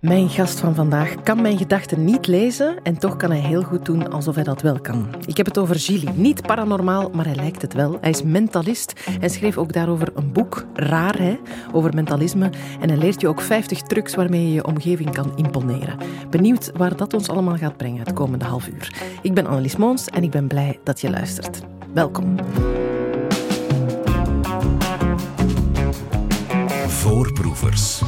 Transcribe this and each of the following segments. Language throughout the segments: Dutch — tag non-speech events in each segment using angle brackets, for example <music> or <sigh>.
Mijn gast van vandaag kan mijn gedachten niet lezen en toch kan hij heel goed doen alsof hij dat wel kan. Ik heb het over Gilly. Niet paranormaal, maar hij lijkt het wel. Hij is mentalist en schreef ook daarover een boek, raar hè, over mentalisme. En hij leert je ook 50 trucs waarmee je je omgeving kan imponeren. Benieuwd waar dat ons allemaal gaat brengen het komende half uur. Ik ben Annelies Moons en ik ben blij dat je luistert. Welkom. Voorproevers.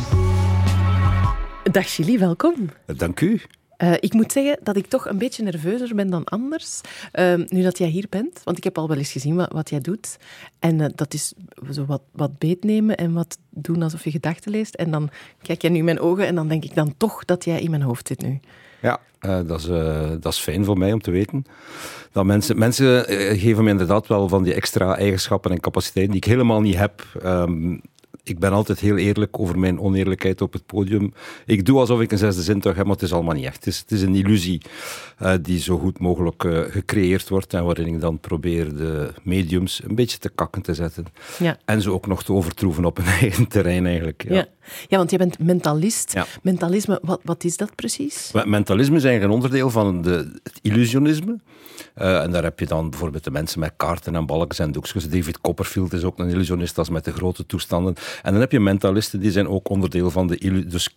Dag Gilly, welkom. Dank u. Uh, ik moet zeggen dat ik toch een beetje nerveuzer ben dan anders, uh, nu dat jij hier bent. Want ik heb al wel eens gezien wat, wat jij doet. En uh, dat is zo wat, wat beetnemen en wat doen alsof je gedachten leest. En dan kijk jij nu in mijn ogen en dan denk ik dan toch dat jij in mijn hoofd zit nu. Ja, dat, is, dat is fijn voor mij om te weten. Dat mensen, mensen geven me inderdaad wel van die extra eigenschappen en capaciteiten die ik helemaal niet heb. Um, ik ben altijd heel eerlijk over mijn oneerlijkheid op het podium. Ik doe alsof ik een zesde zintuig heb, maar het is allemaal niet echt. Het is, het is een illusie uh, die zo goed mogelijk uh, gecreëerd wordt en waarin ik dan probeer de mediums een beetje te kakken te zetten. Ja. En ze ook nog te overtroeven op hun <laughs> eigen terrein eigenlijk. Ja, ja. ja want je bent mentalist. Ja. Mentalisme, wat, wat is dat precies? Mentalisme is eigenlijk een onderdeel van de, het illusionisme. Uh, en daar heb je dan bijvoorbeeld de mensen met kaarten en balkjes en doekjes. David Copperfield is ook een illusionist, dat is met de grote toestanden. En dan heb je mentalisten, die zijn ook onderdeel van de dus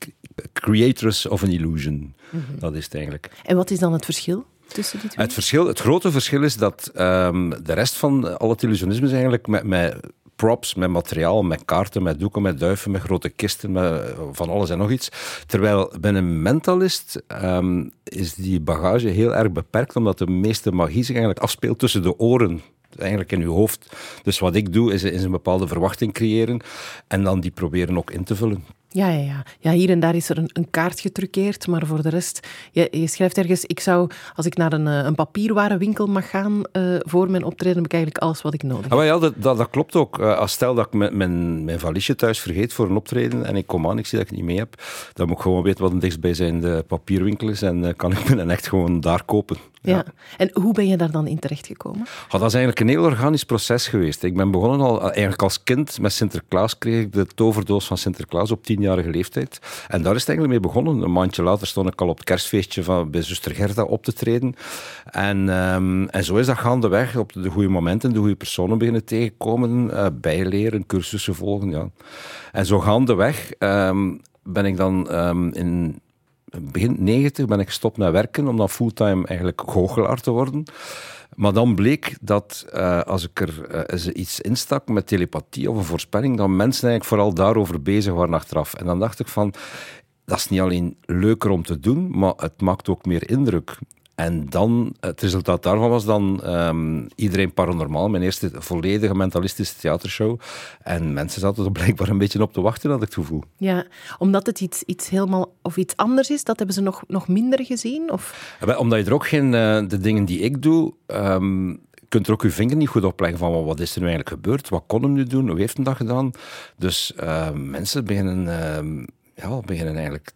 creators of an illusion. Mm -hmm. Dat is het eigenlijk. En wat is dan het verschil? Tussen die twee? Het, verschil, het grote verschil is dat um, de rest van al het illusionisme is eigenlijk met, met props, met materiaal, met kaarten, met doeken, met duiven, met grote kisten, met van alles en nog iets. Terwijl bij een mentalist um, is die bagage heel erg beperkt, omdat de meeste magie zich eigenlijk afspeelt tussen de oren eigenlijk in uw hoofd. Dus wat ik doe, is, is een bepaalde verwachting creëren en dan die proberen ook in te vullen. Ja, ja, ja. ja, hier en daar is er een, een kaart getruckeerd, maar voor de rest, je, je, schrijft ergens, ik zou, als ik naar een, eh, een papierwarenwinkel mag gaan uh, voor mijn optreden, heb ik eigenlijk alles wat ik nodig heb. Ah, ja, dat, dat, dat, klopt ook. Uh, als stel dat ik mijn, mijn, mijn valiesje thuis vergeet voor een optreden en ik kom aan, ik zie dat ik het niet mee heb, dan moet ik gewoon weten wat een dichtstbijzijnde papierwinkel is en kan ik me dan echt gewoon daar kopen. Ja. ja. En hoe ben je daar dan in terechtgekomen? Oh, dat is eigenlijk een heel organisch proces geweest. Ik ben begonnen al, eigenlijk als kind met Sinterklaas kreeg ik de toverdoos van Sinterklaas op tienjarige leeftijd. En daar is het eigenlijk mee begonnen. Een maandje later stond ik al op het kerstfeestje van, bij zuster Gerda op te treden. En, um, en zo is dat gaandeweg op de goede momenten, de goede personen beginnen tegenkomen, uh, bijleren, cursussen volgen. Ja. En zo gaandeweg um, ben ik dan um, in begin 90 ben ik gestopt met werken om dan fulltime eigenlijk goochelaar te worden. Maar dan bleek dat uh, als ik er uh, iets instak met telepathie of een voorspelling, dat mensen eigenlijk vooral daarover bezig waren achteraf. En dan dacht ik van, dat is niet alleen leuker om te doen, maar het maakt ook meer indruk. En dan, het resultaat daarvan was dan um, iedereen paranormaal. Mijn eerste volledige mentalistische theatershow. En mensen zaten er blijkbaar een beetje op te wachten, had ik het gevoel. Ja, omdat het iets, iets helemaal of iets anders is, dat hebben ze nog, nog minder gezien? Of? Omdat je er ook geen, uh, de dingen die ik doe, um, kunt er ook je vinger niet goed opleggen van wat is er nu eigenlijk gebeurd, wat kon hem nu doen, hoe heeft hij dat gedaan. Dus uh, mensen beginnen, uh, ja, beginnen eigenlijk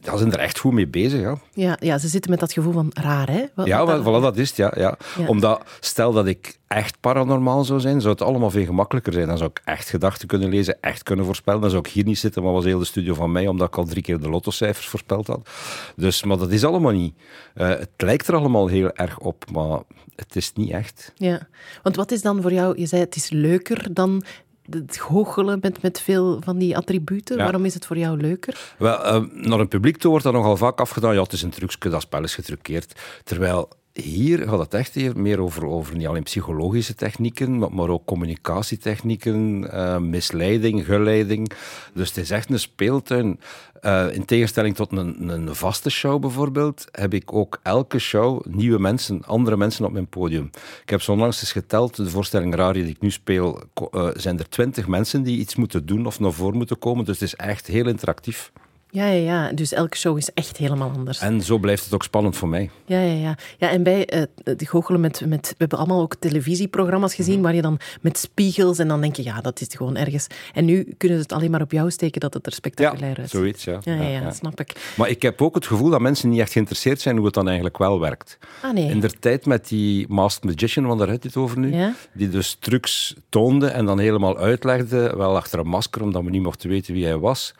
ja, zijn er echt goed mee bezig. Ja. Ja, ja, ze zitten met dat gevoel van raar, hè? Wat, ja, wat, voilà, dat is het. Ja, ja. ja. Omdat, stel dat ik echt paranormaal zou zijn, zou het allemaal veel gemakkelijker zijn. Dan zou ik echt gedachten kunnen lezen, echt kunnen voorspellen. Dan zou ik hier niet zitten, maar was heel de studio van mij, omdat ik al drie keer de lottocijfers voorspeld had. Dus, maar dat is allemaal niet. Uh, het lijkt er allemaal heel erg op, maar het is niet echt. Ja, want wat is dan voor jou, je zei het is leuker dan het goochelen met, met veel van die attributen. Ja. Waarom is het voor jou leuker? Wel, uh, naar een publiek toe wordt dat nogal vaak afgedaan. Ja, het is een trucje, dat spel is getruckeerd. Terwijl hier gaat het echt meer over, over niet alleen psychologische technieken, maar, ook communicatietechnieken, uh, misleiding, geleiding. Dus het is echt een speeltuin. Uh, in tegenstelling tot een, een vaste show bijvoorbeeld, heb ik ook elke show nieuwe mensen, andere mensen op mijn podium. Ik heb zo onlangs eens geteld, de voorstelling Rari die ik nu speel, uh, zijn er twintig mensen die iets moeten doen of naar voren moeten komen. Dus het is echt heel interactief. Ja, ja, ja, dus elke show is echt helemaal anders. En zo blijft het ook spannend voor mij. Ja, ja, ja. ja en bij uh, de goochelen met, met... We hebben allemaal ook televisieprogramma's gezien mm -hmm. waar je dan met spiegels en dan denk je, ja, dat is gewoon ergens. En nu kunnen ze het alleen maar op jou steken dat het er spectaculair ja, is. zoiets, ja. Ja, ja, ja, ja, snap ik. Maar ik heb ook het gevoel dat mensen niet echt geïnteresseerd zijn hoe het dan eigenlijk wel werkt. Ah, nee. In de tijd met die Masked Magician, want daar heb je het over nu, die dus trucs toonde en dan helemaal uitlegde, wel achter een masker, omdat we niet mochten weten wie hij was.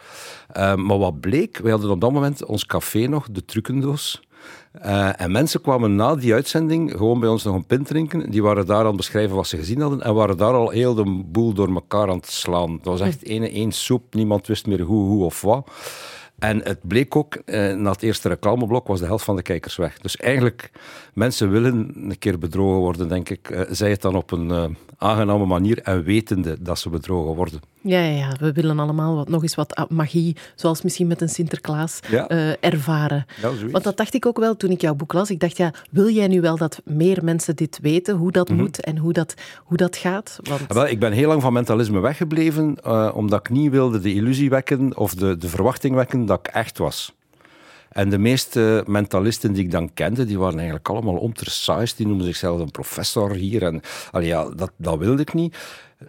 Uh, maar wat wat bleek? Wij hadden op dat moment ons café nog, de trucendoos. Uh, en mensen kwamen na die uitzending gewoon bij ons nog een pint drinken. Die waren daar aan het beschrijven wat ze gezien hadden en waren daar al heel de boel door elkaar aan het slaan. Dat was echt één, één soep, niemand wist meer hoe, hoe of wat. En het bleek ook, eh, na het eerste reclameblok was de helft van de kijkers weg. Dus eigenlijk, mensen willen een keer bedrogen worden, denk ik. Eh, zij het dan op een uh, aangename manier en wetende dat ze bedrogen worden. Ja, ja, ja. we willen allemaal wat, nog eens wat magie, zoals misschien met een Sinterklaas, eh, ervaren. Want dat dacht ik ook wel toen ik jouw boek las. Ik dacht, ja, wil jij nu wel dat meer mensen dit weten, hoe dat mhm. moet en hoe dat, hoe dat gaat? Want... Wel, ik ben heel lang van mentalisme weggebleven, uh, omdat ik niet wilde de illusie wekken of de, de verwachting wekken dat ik echt was. En de meeste mentalisten die ik dan kende, die waren eigenlijk allemaal ontersaaist. Die noemden zichzelf een professor hier. En allee, ja, dat, dat wilde ik niet.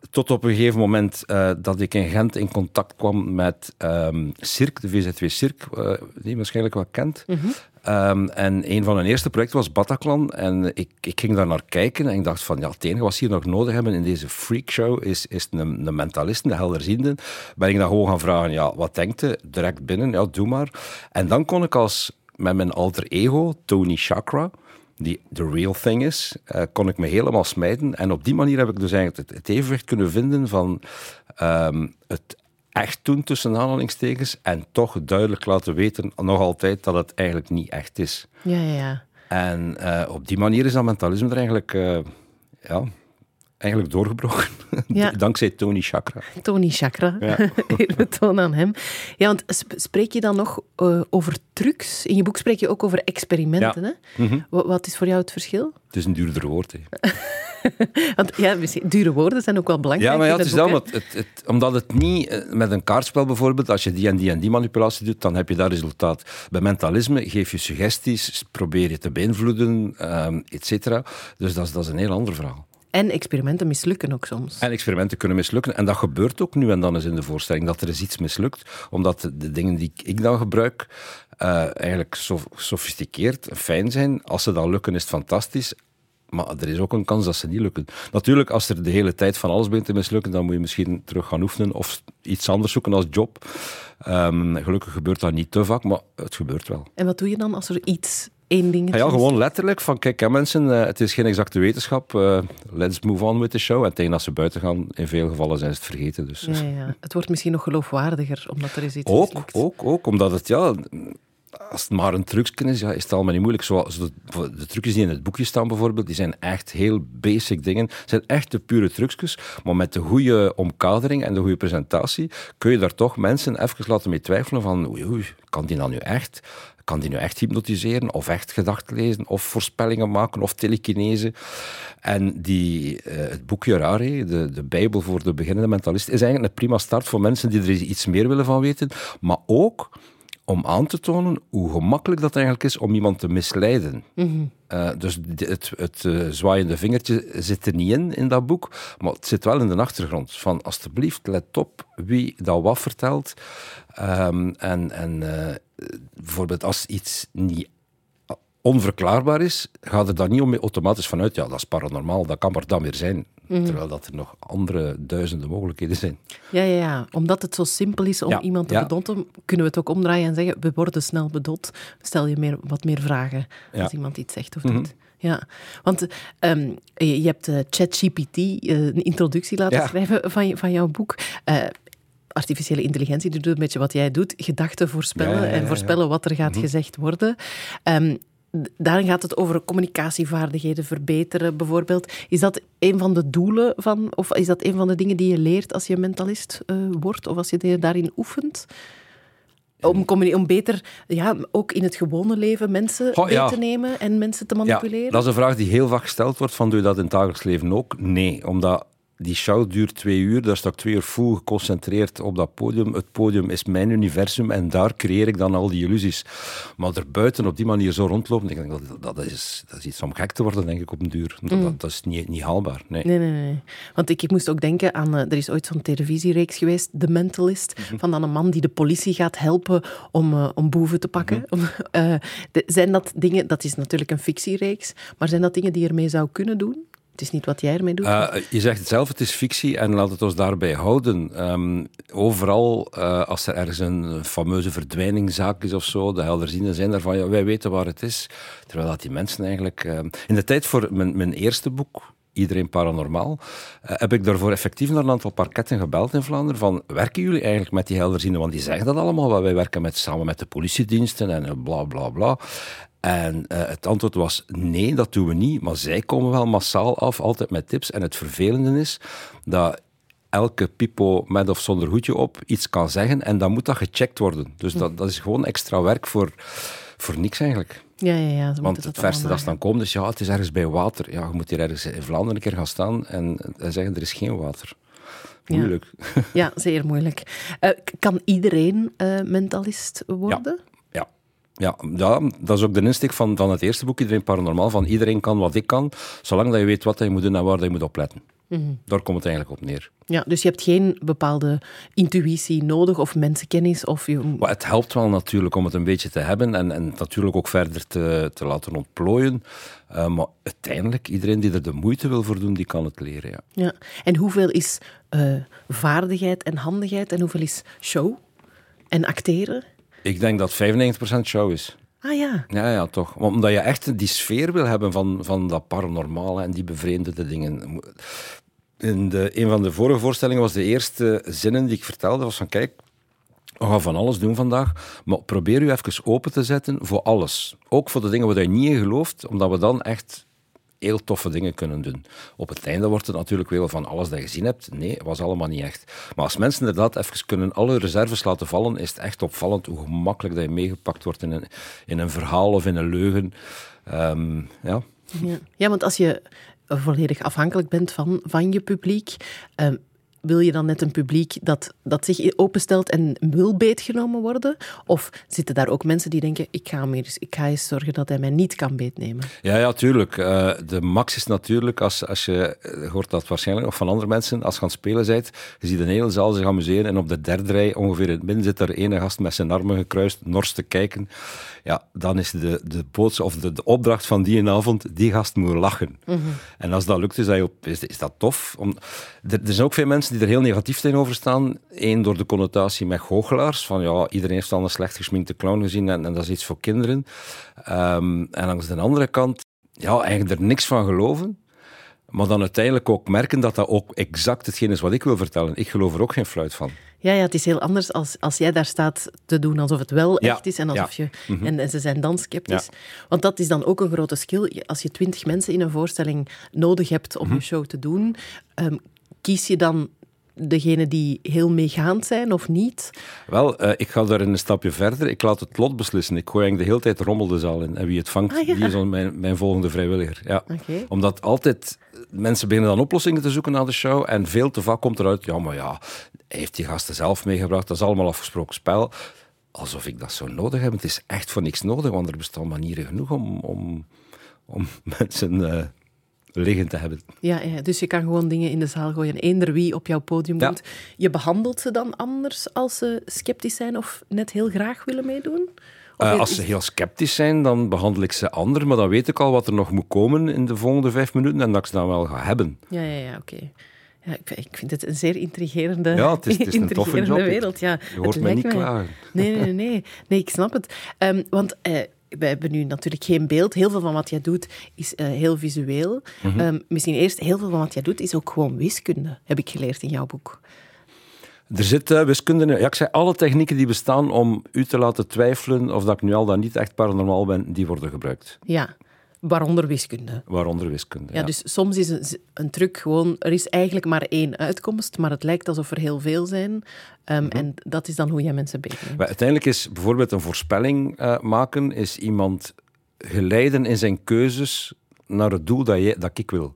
Tot op een gegeven moment uh, dat ik in Gent in contact kwam met um, Cirque, de VZW Cirque, uh, die je waarschijnlijk wel kent. Mm -hmm. um, en een van hun eerste projecten was Bataclan. En ik, ik ging daar naar kijken en ik dacht van, ja, het enige wat ze hier nog nodig hebben in deze freakshow is, is een, een mentalist, een helderziende. Ben ik dan gewoon gaan vragen, ja, wat denkt je? Direct binnen, ja, doe maar. En dan kon ik als, met mijn alter ego, Tony Chakra, die the real thing is, uh, kon ik me helemaal smijten. En op die manier heb ik dus eigenlijk het, het evenwicht kunnen vinden van um, het echt doen tussen aanhalingstekens en toch duidelijk laten weten nog altijd dat het eigenlijk niet echt is. Ja, ja, ja. En uh, op die manier is dat mentalisme er eigenlijk uh, ja, eigenlijk doorgebroken. <laughs> Ja. Dankzij Tony Chakra. Tony Chakra. Ja. <laughs> toon aan hem. Ja, want spreek je dan nog uh, over trucs? In je boek spreek je ook over experimenten. Ja. Hè? Mm -hmm. Wat is voor jou het verschil? Het is een duurder woord. Hè. <laughs> want ja, dure woorden zijn ook wel belangrijk. Ja, maar ja, het is het, het, omdat het niet eh, met een kaartspel bijvoorbeeld, als je die en die en die manipulatie doet, dan heb je dat resultaat. Bij mentalisme geef je suggesties, probeer je te beïnvloeden, um, et cetera. Dus dat is, dat is een heel ander verhaal. En experimenten mislukken ook soms. En experimenten kunnen mislukken. En dat gebeurt ook nu en dan eens in de voorstelling, dat er eens iets mislukt. Omdat de dingen die ik dan gebruik uh, eigenlijk so sofisticeerd, fijn zijn. Als ze dan lukken, is het fantastisch. Maar er is ook een kans dat ze niet lukken. Natuurlijk, als er de hele tijd van alles begint te mislukken, dan moet je misschien terug gaan oefenen of iets anders zoeken als job. Um, gelukkig gebeurt dat niet te vaak, maar het gebeurt wel. En wat doe je dan als er iets één ding. Ja, gewoon letterlijk van kijk, hè, mensen, uh, het is geen exacte wetenschap. Uh, let's move on with the show. En tegen als ze buiten gaan, in veel gevallen zijn ze het vergeten. Dus. Ja, ja. Het wordt misschien nog geloofwaardiger, omdat er is iets Ook, ook, ook, omdat het, ja... Als het maar een trucje is, ja, is het allemaal niet moeilijk. Zoals de, de trucjes die in het boekje staan bijvoorbeeld, die zijn echt heel basic dingen. Het zijn echt de pure trucjes, maar met de goede omkadering en de goede presentatie kun je daar toch mensen even laten mee twijfelen van oei, oei kan die dan nu echt? Kan die nu echt hypnotiseren of echt gedacht lezen of voorspellingen maken of telekinese. En die, uh, het boekje Rare, de, de Bijbel voor de beginnende mentalist, is eigenlijk een prima start voor mensen die er iets meer willen van weten, maar ook om aan te tonen hoe gemakkelijk dat eigenlijk is om iemand te misleiden. Mm uh, dus het, het uh, zwaaiende vingertje zit er niet in, in dat boek, maar het zit wel in de achtergrond. Van alstublieft, let op wie dat wat vertelt. Um, en en uh, bijvoorbeeld als iets niet onverklaarbaar is, gaat er dan niet om automatisch vanuit, ja, dat is paranormaal, dat kan maar dan weer zijn. Mhm. Terwijl dat er nog andere duizenden mogelijkheden zijn. Ja, ja, ja. omdat het zo simpel is om iemand te ja. bedotten, kunnen we het ook omdraaien en zeggen, we worden snel bedot. Stel je meer, wat meer vragen als iemand iets zegt of doet. Mhm. Ja, want um, je, hebt uh, ChatGPT uh, een introductie laten schrijven van, van jouw boek. Uh, artificiële intelligentie doet een beetje wat jij doet, gedachten voorspellen en voorspellen wat er gaat mhm. gezegd worden. Um, daarin gaat het over communicatievaardigheden verbeteren, bijvoorbeeld. Is dat een van de doelen van, of is dat een van de dingen die je leert als je mentalist uh, wordt, of als je daarin oefent? Om, om beter, ja, ook in het gewone leven, mensen oh, mee te nemen en mensen te manipuleren? Ja, dat is een vraag die heel vaak gesteld wordt: van, doe je dat in het dagelijks leven ook? Nee, omdat die show duurt twee uur, daar sta ik twee uur vol geconcentreerd op dat podium. Het podium is mijn universum en daar creëer ik dan al die illusies. Maar er buiten op die manier zo rondlopen, ik denk dat, dat, is, dat is iets om gek te worden, denk ik, op een duur. Dat, mm. dat, is niet, niet haalbaar. Nee. Nee, nee, nee. Want ik, ik moest ook denken aan, uh, er is ooit zo'n televisiereeks geweest, The Mentalist, mm -hmm. van dan een man die de politie gaat helpen om, uh, om boeven te pakken. Mm -hmm. uh, de, zijn dat dingen, dat is natuurlijk een fictiereeks, maar zijn dat dingen die je ermee zou kunnen doen? Het is niet wat jij ermee doet. Uh, je zegt het zelf, het is fictie en laat het ons daarbij houden. Um, overal, uh, als er ergens een fameuze verdwijningszaak is of zo, de helderzienden zijn daarvan, ja, wij weten waar het is. Terwijl dat die mensen eigenlijk... Uh, in de tijd voor mijn, mijn eerste boek, Iedereen Paranormaal, heb ik daarvoor effectief naar een aantal parketten gebeld in Vlaanderen van, werken jullie eigenlijk met die helderzienden? Want die zeggen dat allemaal, wel. wij werken met, samen met de politiediensten en bla bla bla. En uh, het antwoord was nee, dat doen we niet. Maar zij komen wel massaal af, altijd met tips. En het vervelende is dat elke pipo met of zonder hoedje op iets kan zeggen en dan moet dat gecheckt worden. Dus dat, dat is gewoon extra werk voor, voor niks eigenlijk. Ja, ja, ja. Want het verste dat ze dan komen is, ja, het is ergens bij water. Ja, je moet hier ergens in Vlaanderen een keer gaan staan en zeggen, er is geen water. Moeilijk. Ja, <laughs> ja zeer moeilijk. Uh, kan iedereen uh, mentalist worden? Ja, ja, dat is ook de insteek van, van het eerste boek, Iedereen Paranormaal, van iedereen kan wat ik kan, zolang dat je weet wat je moet doen en waar je moet opletten. Mm Daar komt het eigenlijk op neer. Ja, dus je hebt geen bepaalde intuïtie nodig of mensenkennis? Of je... maar het helpt wel natuurlijk om het een beetje te hebben en, en natuurlijk ook verder te, te laten ontplooien. Uh, maar uiteindelijk, iedereen die er de moeite wil voor doen, die kan het leren. Ja. Ja. En hoeveel is uh, vaardigheid en handigheid en hoeveel is show en acteren? Ik denk dat 95% show is. Ah ja. Ja, ja, toch. Omdat je echt die sfeer wil hebben van, van dat paranormale en die bevreemdende dingen. In de, een van de vorige voorstellingen was de eerste zinnen die ik vertelde, was van kijk, we gaan van alles doen vandaag, maar probeer u even open te zetten voor alles. Ook voor de dingen waar je niet in gelooft, omdat we dan echt heel toffe dingen kunnen doen. Op het einde wordt het natuurlijk wel van alles dat je gezien hebt. Nee, was allemaal niet echt. Maar als mensen inderdaad even kunnen alle reserves laten vallen, is het echt opvallend hoe gemakkelijk dat je meegepakt wordt in een, in een verhaal of in een leugen. Um, ja. ja. Want als je volledig afhankelijk bent van, van je publiek, um, wil je dan net een publiek dat, dat zich openstelt en wil beetgenomen worden? Of zitten daar ook mensen die denken, ik ga, meer, ik ga eens zorgen dat hij mij niet kan beetnemen? Ja, ja, tuurlijk. Uh, de max is natuurlijk, als, als je eh, hoort dat waarschijnlijk nog van andere mensen, als je aan het spelen bent, je ziet een hele zaal zich amuseren en op de derde rij, ongeveer in het midden, zit er ene gast met zijn armen gekruist, nors te kijken. Ja, dan is de, de boodschap of de, de opdracht van die avond, die gast moet lachen. Mm -hmm. En als dat lukt, is dat, is, is dat tof. Om, er, er zijn ook veel mensen die er heel negatief tegenover staan. Eén, door de connotatie met goochelaars. Van ja, iedereen heeft al een slecht gesminkte clown gezien en, en dat is iets voor kinderen. Um, en langs de andere kant, ja, eigenlijk er niks van geloven. Maar dan uiteindelijk ook merken dat dat ook exact hetgeen is wat ik wil vertellen. Ik geloof er ook geen fluit van. Ja, ja het is heel anders als, als jij daar staat te doen alsof het wel echt is en alsof je... Mm -hmm. en, en, ze zijn dan sceptisch. Ja. Want dat is dan ook een grote skill. Als je twintig mensen in een voorstelling nodig hebt om mm -hmm. je show te doen, um, kies je dan degene die heel meegaand zijn of niet? Wel, uh, ik ga daar een stapje verder. Ik laat het lot beslissen. Ik gooi de hele tijd rommel de zaal in. En wie het vangt, ah, ja. die is mijn, mijn volgende vrijwilliger. Ja. Okay. Omdat altijd mensen beginnen dan oplossingen te zoeken naar de show. En veel te vaak komt eruit, ja, maar ja, heeft die gasten zelf meegebracht. Dat is allemaal afgesproken spel. Alsof ik dat zo nodig heb. Het is echt voor niks nodig, want er bestaan manieren genoeg om, om, om <laughs> mensen uh, liggen te hebben. Ja, ja, dus je kan gewoon dingen in de zaal gooien. Eender wie op jouw podium komt. Ja. Je behandelt ze dan anders als ze sceptisch zijn of net heel graag willen meedoen? Uh, als ze heel sceptisch zijn, dan behandel ik ze anders. Maar dan weet ik al wat er nog moet komen in de volgende vijf minuten en dat ik ze dan wel ga hebben. Ja, ja, ja oké. Okay. Ja, ik, vind het een zeer intrigerende, ja, het is, het is een <laughs> toffe wereld. Ja, je hoort mij niet klaar. Nee, nee, nee, nee. ik snap het. Um, want... Uh, we hebben nu natuurlijk geen beeld. Heel veel van wat jij doet is uh, heel visueel. Mm -hmm. um, misschien eerst, heel veel van wat jij doet is ook gewoon wiskunde, heb ik geleerd in jouw boek. Er zit uh, wiskunde in. Ja, ik zei, alle technieken die bestaan om u te laten twijfelen of dat ik nu al dan niet echt paranormaal ben, die worden gebruikt. Ja, waaronder wiskunde. Waaronder wiskunde, ja. ja. Dus soms is een, een, truc gewoon, er is eigenlijk maar één uitkomst, maar het lijkt alsof er heel veel zijn. Um, mm -hmm. En dat is dan hoe jij mensen beter Uiteindelijk is bijvoorbeeld een voorspelling uh, maken, is iemand geleiden in zijn keuzes naar het doel dat, jij, dat ik wil.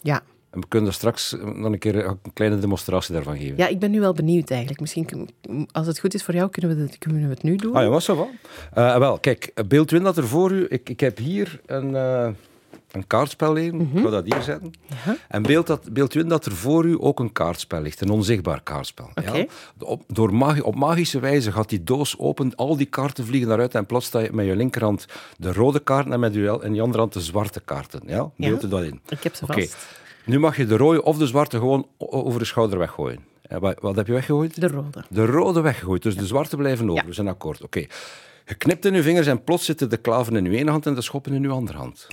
Ja. En we kunnen er straks nog een keer een kleine demonstratie daarvan geven. Ja, ik ben nu wel benieuwd eigenlijk. Misschien, als het goed is voor jou, kunnen we, het, kunnen we het nu doen. Ah ja, was zo wel. Uh, wel, kijk, beeld u in dat er voor u... Ik, ik heb hier een, uh, een kaartspel leren. Ik ga dat hier zetten. En beeld, dat, beeld u in dat er voor u ook een kaartspel ligt, een onzichtbaar kaartspel. Ja? Op, door magi- op magische wijze gaat die doos open, al die kaarten vliegen daaruit en plots sta je met je linkerhand de rode kaarten en met je, je andere hand de zwarte kaarten. Ja? Beeld u dat in. Ik heb ze vast. Nu mag je de rode of de zwarte gewoon over de schouder weggooien. En wat, wat heb je weggegooid? De rode. De rode weggegooid, dus de zwarte blijven over. Ja. Dus een akkoord. Oké. Je knipt in je vingers en plots zitten de klaven in uw ene hand en de schoppen in uw andere hand.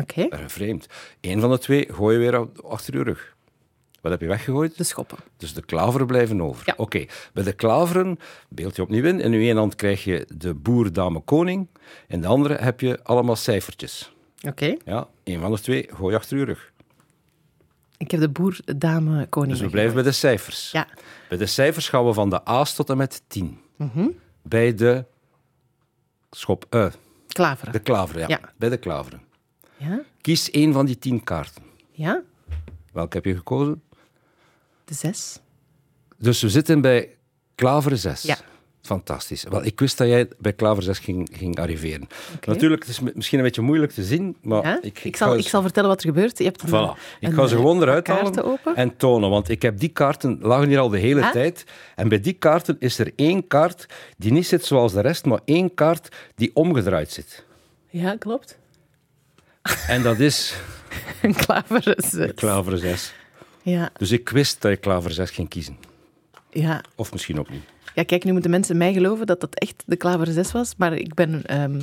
Oké. Erg vreemd. Eén van de twee gooi je weer achter je rug. Wat heb je weggegooid? De schoppen. Dus de klaveren blijven over. Ja. Oké, bij de klaveren beeld je opnieuw in. In uw ene hand krijg je de boer, dame, koning. In de andere heb je allemaal cijfertjes. Oké. Ja, één van de twee gooi je achter je rug. Ik heb de boer, dame, koning. Dus we blijven bij de cijfers. Ja. Bij de cijfers gaan we van de A's tot en met 10. Mhm. Bij de schop, eh, Klaveren. de klaveren, ja. Ja. Bij de klaveren. Ja? Kies één van die tien kaarten. Ja? Welke heb je gekozen? De zes. Dus we zitten bij klaveren 6. Ja. Fantastisch. Wel, ik wist dat jij bij klaver 6 ging, ging arriveren. Natuurlijk, het is mi- misschien een beetje moeilijk te zien, maar Ja? ik, Ik, zal, eens- ik zal vertellen wat er gebeurt. Je hebt een, Voilà. Ik een, ga ze eh, gewoon eruit halen en tonen, want ik heb die kaarten lagen hier al de hele Ah. tijd. En bij die kaarten is er één kaart die niet zit zoals de rest, maar één kaart die omgedraaid zit. Ja, klopt. <laughs> En dat is Een klaver is zes. klaver 6. Ja, Dus ik wist dat je klaver 6 ging kiezen. ja. Of misschien ook niet. Ja, kijk, nu moeten mensen mij geloven dat dat echt de klaver 6 was. Maar ik ben... ehm,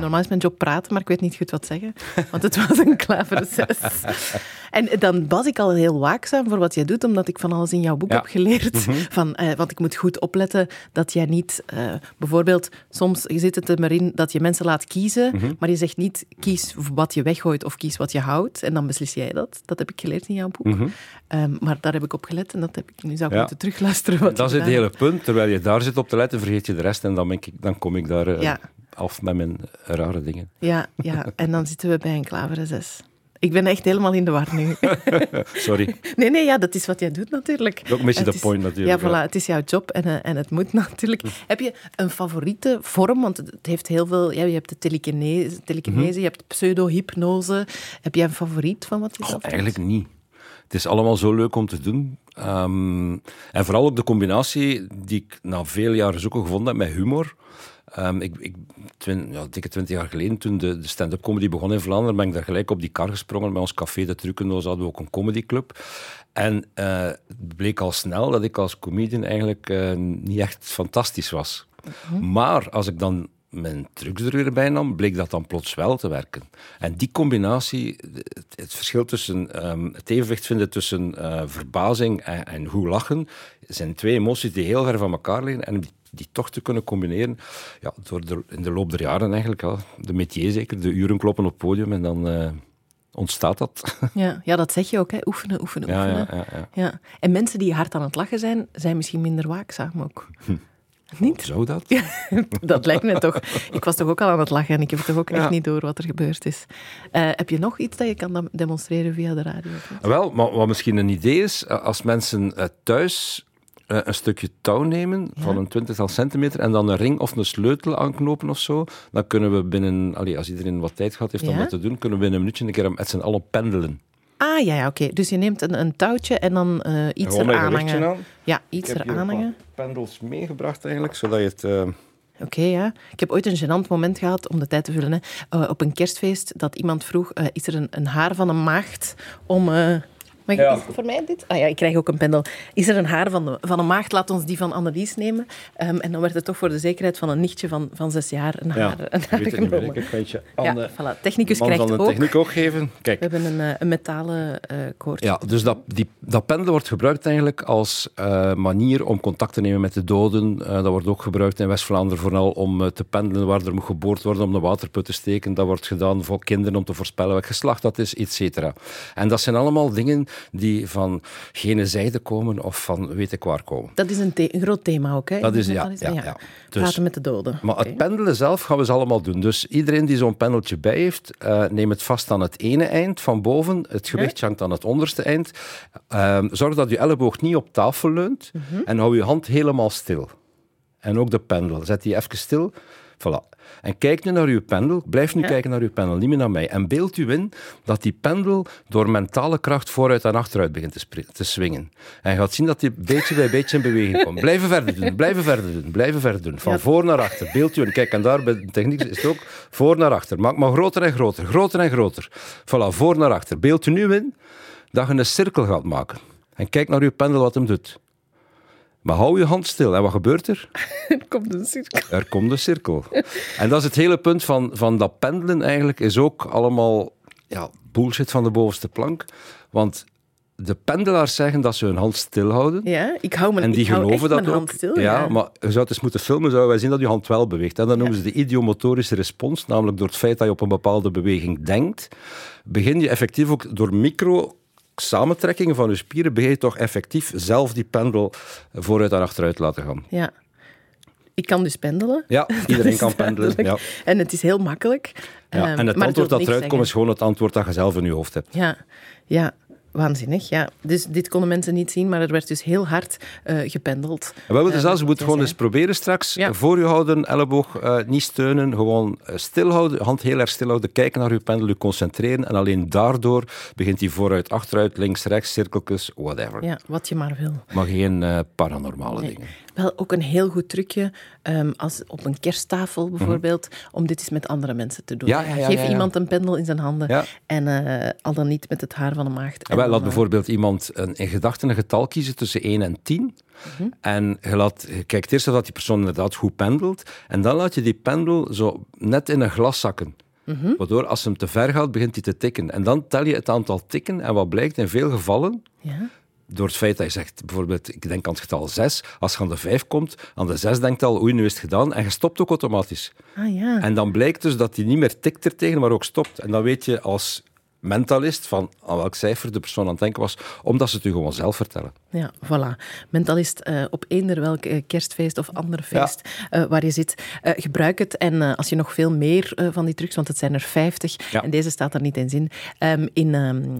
normaal is mijn job praten, maar ik weet niet goed wat zeggen. Want het was een klaver 6. En dan was ik al heel waakzaam voor wat jij doet, omdat ik van alles in jouw boek Ja. Mhm. heb geleerd. van, eh, want ik moet goed opletten dat jij niet... eh, bijvoorbeeld, soms zit het er maar in dat je mensen laat kiezen, Mhm. maar je zegt niet kies wat je weggooit of kies wat je houdt. En dan beslis jij dat. Dat heb ik geleerd in jouw boek. Ehm, maar daar heb ik op gelet en dat heb ik... Nu zou ik Mhm. Ja. moeten terugluisteren wat Dat is het hele punt. Terwijl je daar zit op te letten, vergeet je de rest en dan, ben ik, dan kom ik daar eh, Ja. Af met mijn rare dingen. Ja, ja, en dan zitten we bij een klaveren 6. Ik ben echt helemaal in de war nu. <laughs> Sorry. Nee, nee, ja, dat is wat jij doet natuurlijk. Ook een beetje de point natuurlijk, Ja, voilà, het is jouw job en, eh, en het moet <laughs> natuurlijk. Heb je een favoriete vorm? Want het heeft heel veel... Ja, je hebt de telekinese, telekinese je hebt pseudo-hypnose. Heb jij een favoriet van wat je doet? eigenlijk niet. Het is allemaal zo leuk om te doen. Ehm, en vooral ook de combinatie die ik na veel jaren zoeken gevonden heb met humor. Ehm, ik, ik, ja, dikke twintig jaar geleden, toen de, de stand-up comedy begon in Vlaanderen, ben ik daar gelijk op die kar gesprongen. Bij ons café De Trucendoos hadden we ook een comedyclub. En eh, het bleek al snel dat ik als comedian eigenlijk eh, niet echt fantastisch was. Maar als ik dan mijn trucs er weer bij nam, bleek dat dan plots wel te werken. En die combinatie, het, het verschil tussen ehm, het evenwicht vinden tussen eh, verbazing en, en goed lachen, zijn twee emoties die heel ver van elkaar liggen en die, die toch te kunnen combineren. Ja, door de, in de loop der jaren eigenlijk, ja, de métier zeker, de uren kloppen op het podium en dan eh, ontstaat dat. <laughs> Ja, ja, dat zeg je ook, hè. Oefenen, oefenen, ja, oefenen. ja, ja, ja. Ja. En mensen die hard aan het lachen zijn, zijn misschien minder waakzaam ook. Niet? Zou dat? <laughs> Dat lijkt me toch. Ik was toch ook al aan het lachen en ik heb toch ook echt Ja. niet door wat er gebeurd is. Eh, heb je nog iets dat je kan demonstreren via de radio? Wel, maar wat misschien een idee is, eh, als mensen thuis eh, een stukje touw nemen van een twintigtal centimeter en dan een ring of een sleutel aanknopen of zo, dan kunnen we binnen, allee, als iedereen wat tijd gehad heeft om dat te doen, kunnen we binnen een minuutje een keer met z'n allen pendelen. Ah, ja, ja oké. Dus je neemt een, een touwtje en dan eh, iets Gewoon met eraan een gewichtje hangen. aan. Ja, iets heb hier eraan ook hangen. wat pendels meegebracht eigenlijk, zodat je het... eh, Oké, ja. Ik heb ooit een gênant moment gehad, om de tijd te vullen, hè, op een kerstfeest, dat iemand vroeg, eh, is er een, een haar van een maagd om... eh, mag ik- Ja. Voor mij dit? Ah ja, ik krijg ook een pendel. Is er een haar van, de, van een maagd? Laat ons die van Annelies nemen. Ehm, en dan werd het toch voor de zekerheid van een nichtje van, van zes jaar een haar, een ik haar weet het niet meer. genomen. Aan Ja, de voilà. Technicus krijgt de ook... techniek ook geven. Kijk, We hebben een, eh, een metalen eh koord. Ja, dus dat, die, dat pendelen wordt gebruikt eigenlijk als eh, manier om contact te nemen met de doden. Dat wordt ook gebruikt in West-Vlaanderen vooral om te pendelen waar er moet geboord worden om de waterput te steken. Dat wordt gedaan voor kinderen om te voorspellen welk geslacht dat is, et cetera. En dat zijn allemaal dingen die van gene zijde komen of van weet ik waar komen. Dat is een, the- een groot thema ook, hè? Dat is- ja, ja, ja. Dus- Praten met de doden. Maar het pendelen zelf gaan we ze allemaal doen. Dus iedereen die zo'n pendeltje bij heeft, eh, neem het vast aan het ene eind van boven. Het gewicht hangt aan het onderste eind. Ehm, zorg dat je elleboog niet op tafel leunt. En hou je hand helemaal stil. En ook de pendel. Zet die even stil. Voilà. En kijk nu naar uw pendel. Blijf nu kijken naar uw pendel, niet meer naar mij. En beeld u in dat die pendel door mentale kracht vooruit en achteruit begint te, te swingen. En je gaat zien dat die beetje bij beetje in beweging komt. Blijven verder doen, blijven verder doen, blijven verder doen. Van voor naar achter. Beeld u in. Kijk, en daar bij de techniek is het ook voor naar achter. Maak maar groter en groter, groter en groter. Voilà, voor naar achter. Beeld u nu in dat je een cirkel gaat maken. En kijk naar uw pendel wat hem doet. Maar hou je hand stil. En wat gebeurt er? <laughs> Er komt een cirkel. Er komt een cirkel. En dat is het hele punt van, van dat pendelen eigenlijk, is ook allemaal ja, bullshit van de bovenste plank. Want de pendelaars zeggen dat ze hun hand stilhouden. Ja, ik hou mijn, en die geloven dat ook. hand stil. ja, maar je zou het eens moeten filmen, zouden wij zien dat je hand wel beweegt. En dat noemen ze de idiomotorische respons, namelijk door het feit dat je op een bepaalde beweging denkt, begin je effectief ook door micro samentrekkingen van je spieren, begin je toch effectief zelf die pendel vooruit en achteruit laten gaan. Ja. Ik kan dus pendelen. Ja, <laughs> iedereen kan pendelen. Ja. En het is heel makkelijk. Ja, Ehm, en het maar antwoord dat eruit komt is gewoon het antwoord dat je zelf in je hoofd hebt. Ja, ja. Waanzinnig, ja. Dus dit konden mensen niet zien, maar er werd dus heel hard uh, gependeld. En we hebben Uh, zelfs, je moet gewoon eens proberen straks. Ja. Voor je houden, elleboog uh, niet steunen, gewoon uh, stilhouden, hand heel erg stilhouden, kijken naar je pendel, je concentreren. En alleen daardoor begint hij vooruit, achteruit, links, rechts, cirkeltjes, whatever. Ja, wat je maar wil. Maar geen uh, paranormale Nee. dingen. Wel ook een heel goed trucje, um, als op een kersttafel bijvoorbeeld, om dit eens met andere mensen te doen. Mhm. Ja, ja, ja, Geef iemand een pendel in zijn handen en al dan niet met het haar van de maagd. Wel, laat uh, bijvoorbeeld iemand een, in gedachten een getal kiezen tussen 1 en 10. Mhm. En je, laat, je kijkt eerst of dat die persoon inderdaad goed pendelt. En dan laat je die pendel zo net in een glas zakken. Mhm. Waardoor als hem te ver gaat, begint hij te tikken. En dan tel je het aantal tikken. En wat blijkt in veel gevallen, Ja? door het feit dat je zegt, bijvoorbeeld, ik denk aan het getal 6. Als je aan de 5 komt, aan de 6 denkt al, oei, nu is het gedaan. En je stopt ook automatisch. Ah ja. En dan blijkt dus dat hij niet meer tikt er tegen, maar ook stopt. En dan weet je als mentalist van aan welk cijfer de persoon aan het denken was, omdat ze het u gewoon zelf vertellen. Ja, voilà. Mentalist uh, op eender welk uh, kerstfeest of ander feest ja. uh, waar je zit, gebruik het. En als je nog veel meer van die trucs, want het zijn er 50, Ja. en deze staat er niet eens in, um, in, um,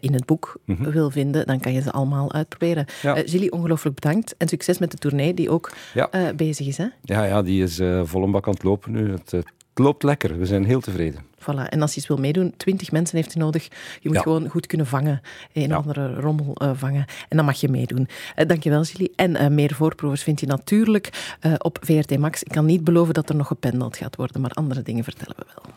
in het boek mm -hmm. wil vinden, dan kan je ze allemaal uitproberen. Ja. Gilly, ongelooflijk bedankt. En succes met de tournee, die ook bezig is. Hè? Ja, ja, die is vol een bak aan het lopen nu. Het, het loopt lekker. We zijn heel tevreden. Voilà. En als je eens wil meedoen, twintig mensen heeft hij nodig. Je moet Ja. gewoon goed kunnen vangen, een Ja. andere rommel uh, vangen. En dan mag je meedoen. Uh, dankjewel, Julie. En uh, meer voorprovers vind je natuurlijk op VRT Max. Ik kan niet beloven dat er nog gependeld gaat worden, maar andere dingen vertellen we wel.